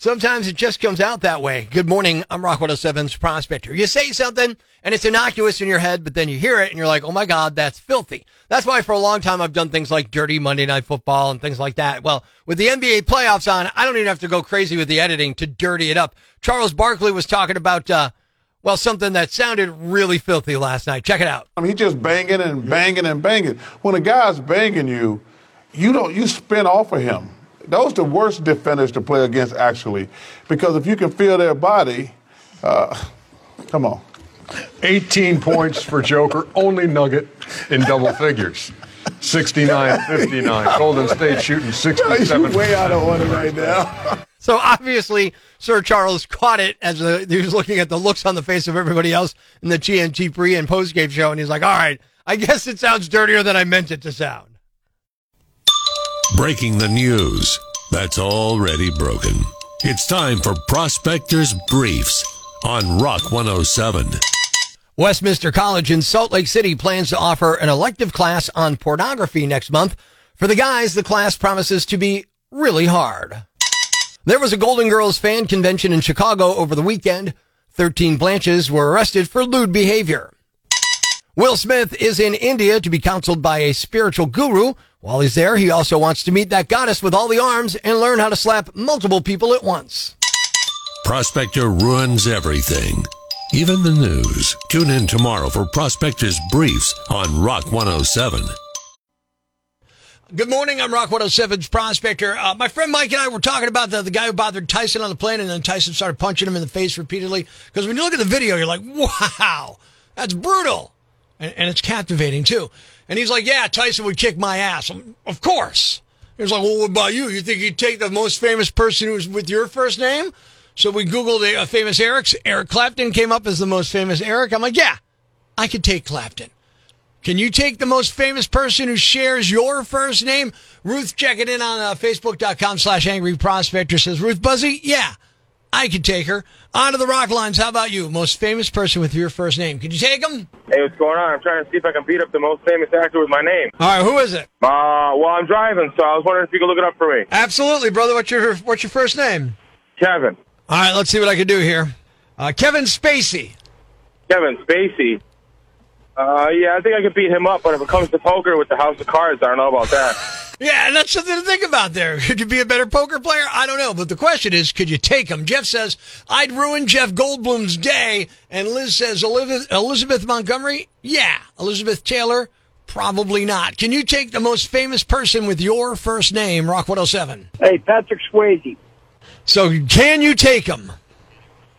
Sometimes it just comes out that way. Good morning. I'm Rock 107's prospector. You say something and it's innocuous in your head, but then you hear it and you're like, oh my God, that's filthy. That's why for a long time I've done things like dirty Monday night football and things like that. Well, with the NBA playoffs on, I don't even have to go crazy with the editing to dirty it up. Charles Barkley was talking about, uh, well, something that sounded really filthy last night. Check it out. I mean, he's just banging and banging and banging. When a guy's banging you, you don't, you spin off of him those are the worst defenders to play against, actually, because if you can feel their body, uh, come on. 18 points for Joker, only Nugget in double figures. 69 59. Golden State shooting 67. way out of order right now. So obviously, Sir Charles caught it as a, he was looking at the looks on the face of everybody else in the TNT pre and post game show, and he's like, "All right, I guess it sounds dirtier than I meant it to sound." Breaking the news that's already broken. It's time for Prospectors Briefs on Rock 107. Westminster College in Salt Lake City plans to offer an elective class on pornography next month. For the guys, the class promises to be really hard. There was a Golden Girls fan convention in Chicago over the weekend. 13 Blanches were arrested for lewd behavior. Will Smith is in India to be counseled by a spiritual guru. While he's there, he also wants to meet that goddess with all the arms and learn how to slap multiple people at once. Prospector ruins everything, even the news. Tune in tomorrow for Prospector's Briefs on Rock 107. Good morning. I'm Rock 107's prospector. Uh, my friend Mike and I were talking about the, the guy who bothered Tyson on the plane, and then Tyson started punching him in the face repeatedly. Because when you look at the video, you're like, wow, that's brutal and, and it's captivating too. And he's like, "Yeah, Tyson would kick my ass." I'm, of course. He was like, "Well, what about you? You think you'd take the most famous person who's with your first name?" So we googled a, a famous Eric's. Eric Clapton came up as the most famous Eric. I'm like, "Yeah, I could take Clapton." Can you take the most famous person who shares your first name? Ruth checking in on uh, Facebook.com slash Angry Prospector says, Ruth Buzzi, yeah, I could take her. On to the rock lines. How about you? Most famous person with your first name. Could you take him? Hey, what's going on? I'm trying to see if I can beat up the most famous actor with my name. All right, who is it? Uh, well, I'm driving, so I was wondering if you could look it up for me. Absolutely, brother. What's your What's your first name? Kevin. All right, let's see what I can do here. Uh, Kevin Spacey. Kevin Spacey. Uh, yeah, I think I could beat him up, but if it comes to poker with the House of Cards, I don't know about that. Yeah, and that's something to think about there. Could you be a better poker player? I don't know. But the question is, could you take him? Jeff says, I'd ruin Jeff Goldblum's day. And Liz says, Elizabeth, Elizabeth Montgomery? Yeah. Elizabeth Taylor? Probably not. Can you take the most famous person with your first name, Rock 107? Hey, Patrick Swayze. So can you take him?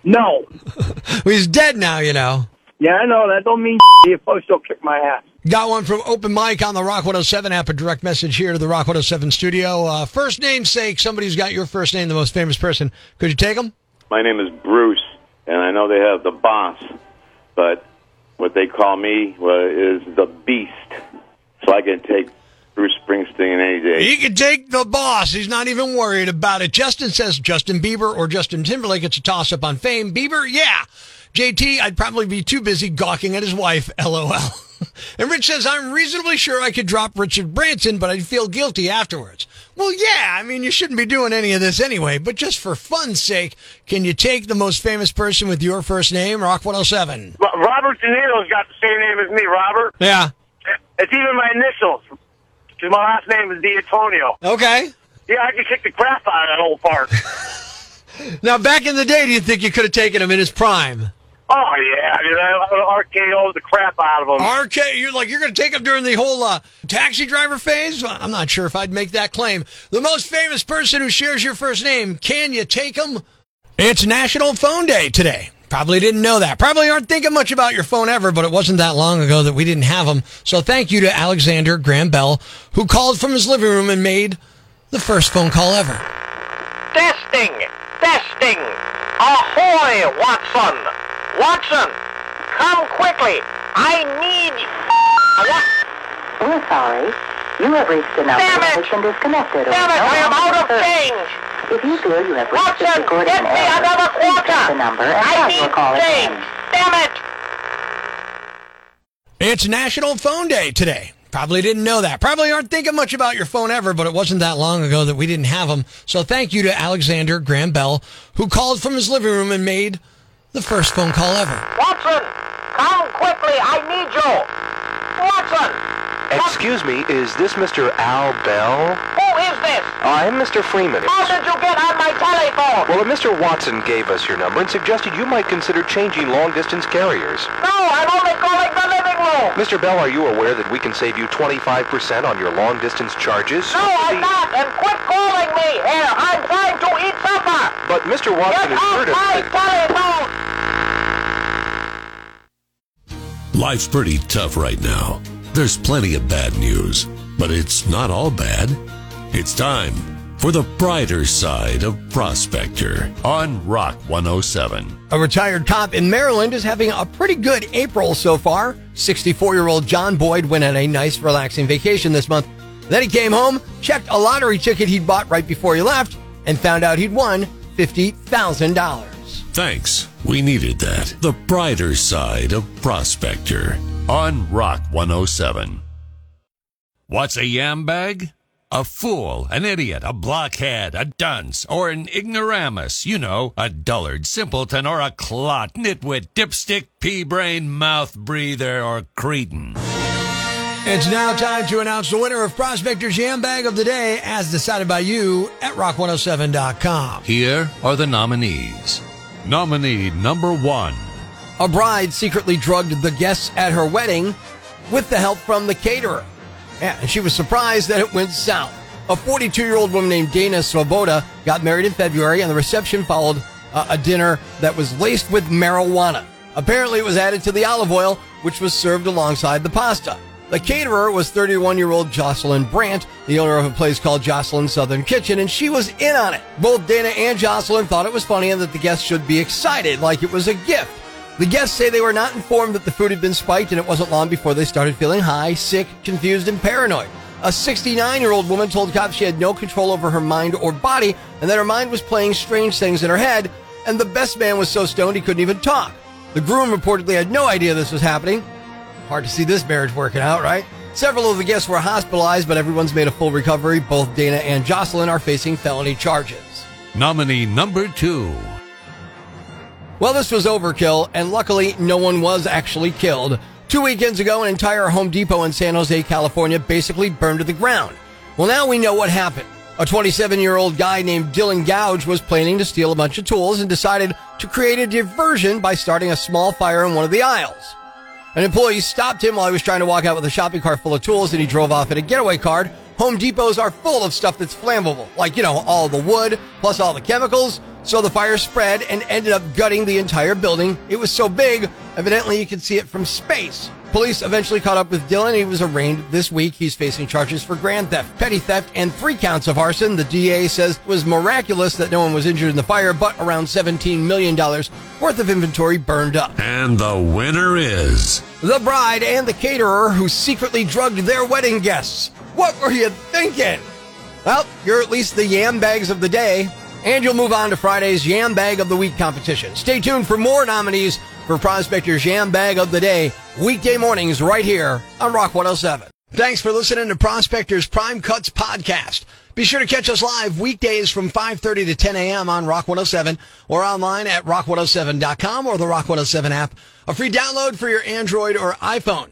No. He's dead now, you know. Yeah, I know. That don't mean you probably still kick my ass. Got one from Open Mic on the Rock 107 app. A direct message here to the Rock 107 studio. Uh, first name sake, somebody's got your first name, the most famous person. Could you take them? My name is Bruce, and I know they have the boss, but what they call me uh, is the beast. So I can take Bruce Springsteen any day. He can take the boss. He's not even worried about it. Justin says Justin Bieber or Justin Timberlake. It's a toss up on fame. Bieber, yeah. JT, I'd probably be too busy gawking at his wife. LOL. And Rich says, I'm reasonably sure I could drop Richard Branson, but I'd feel guilty afterwards. Well, yeah, I mean, you shouldn't be doing any of this anyway, but just for fun's sake, can you take the most famous person with your first name, Rock 107? Robert De Niro's got the same name as me, Robert. Yeah. It's even my initials, because my last name is D'Antonio. Okay. Yeah, I could kick the crap out of that old fart. now, back in the day, do you think you could have taken him in his prime? Oh yeah, I mean, I RKO the crap out of them. RK, you're like you're going to take him during the whole uh, taxi driver phase. I'm not sure if I'd make that claim. The most famous person who shares your first name, can you take him? It's National Phone Day today. Probably didn't know that. Probably aren't thinking much about your phone ever, but it wasn't that long ago that we didn't have them. So thank you to Alexander Graham Bell, who called from his living room and made the first phone call ever. Testing, testing. Ahoy, Watson. Watson, come quickly. I need what? Oh, We're sorry. You have reached a number Damn it! that has been disconnected. Damn it, I am out of change. If you feel you have reached Watson, a recording get me error, another please quarter. check the number and I try need your call change. again. Damn it. It's National Phone Day today. Probably didn't know that. Probably aren't thinking much about your phone ever, but it wasn't that long ago that we didn't have them. So thank you to Alexander Graham Bell, who called from his living room and made the first phone call ever. Watson, come quickly. I need you. Watson. Excuse me, is this Mr. Al Bell? Who is this? I'm Mr. Freeman. How did you get on my telephone? Well, Mr. Watson gave us your number and suggested you might consider changing long-distance carriers. No, I'm only calling the living room. Mr. Bell, are you aware that we can save you 25% on your long-distance charges? No, I'm not. And quit calling me. Here, I'm trying to eat supper. But Mr. Watson Get has off heard of my telephone. Life's pretty tough right now. There's plenty of bad news, but it's not all bad. It's time for the brighter side of Prospector on Rock 107. A retired cop in Maryland is having a pretty good April so far. 64 year old John Boyd went on a nice, relaxing vacation this month. Then he came home, checked a lottery ticket he'd bought right before he left, and found out he'd won $50,000. Thanks. We needed that. The brighter side of Prospector on Rock 107. What's a yam bag? A fool, an idiot, a blockhead, a dunce, or an ignoramus. You know, a dullard, simpleton, or a clot, nitwit, dipstick, pea brain, mouth breather, or cretin. It's now time to announce the winner of Prospector's Yam Bag of the Day as decided by you at rock107.com. Here are the nominees. Nominee number one. A bride secretly drugged the guests at her wedding with the help from the caterer. Yeah, and she was surprised that it went south. A 42 year old woman named Dana Svoboda got married in February, and the reception followed uh, a dinner that was laced with marijuana. Apparently, it was added to the olive oil, which was served alongside the pasta. The caterer was 31 year old Jocelyn Bryant, the owner of a place called Jocelyn Southern Kitchen, and she was in on it. Both Dana and Jocelyn thought it was funny and that the guests should be excited, like it was a gift. The guests say they were not informed that the food had been spiked, and it wasn't long before they started feeling high, sick, confused, and paranoid. A 69 year old woman told cops she had no control over her mind or body, and that her mind was playing strange things in her head, and the best man was so stoned he couldn't even talk. The groom reportedly had no idea this was happening. Hard to see this marriage working out, right? Several of the guests were hospitalized, but everyone's made a full recovery. Both Dana and Jocelyn are facing felony charges. Nominee number two. Well, this was overkill, and luckily, no one was actually killed. Two weekends ago, an entire Home Depot in San Jose, California basically burned to the ground. Well, now we know what happened. A 27 year old guy named Dylan Gouge was planning to steal a bunch of tools and decided to create a diversion by starting a small fire in one of the aisles. An employee stopped him while he was trying to walk out with a shopping cart full of tools and he drove off in a getaway car. Home Depots are full of stuff that's flammable, like, you know, all the wood plus all the chemicals. So the fire spread and ended up gutting the entire building. It was so big, evidently you could see it from space. Police eventually caught up with Dylan. He was arraigned this week. He's facing charges for grand theft, petty theft, and three counts of arson. The DA says it was miraculous that no one was injured in the fire, but around $17 million worth of inventory burned up. And the winner is. The bride and the caterer who secretly drugged their wedding guests. What were you thinking? Well, you're at least the yam bags of the day, and you'll move on to Friday's Yam Bag of the Week competition. Stay tuned for more nominees for Prospector's Yam Bag of the Day, weekday mornings right here on Rock 107. Thanks for listening to Prospector's Prime Cuts podcast. Be sure to catch us live weekdays from 5.30 to 10 a.m. on Rock 107 or online at rock107.com or the Rock 107 app. A free download for your Android or iPhone.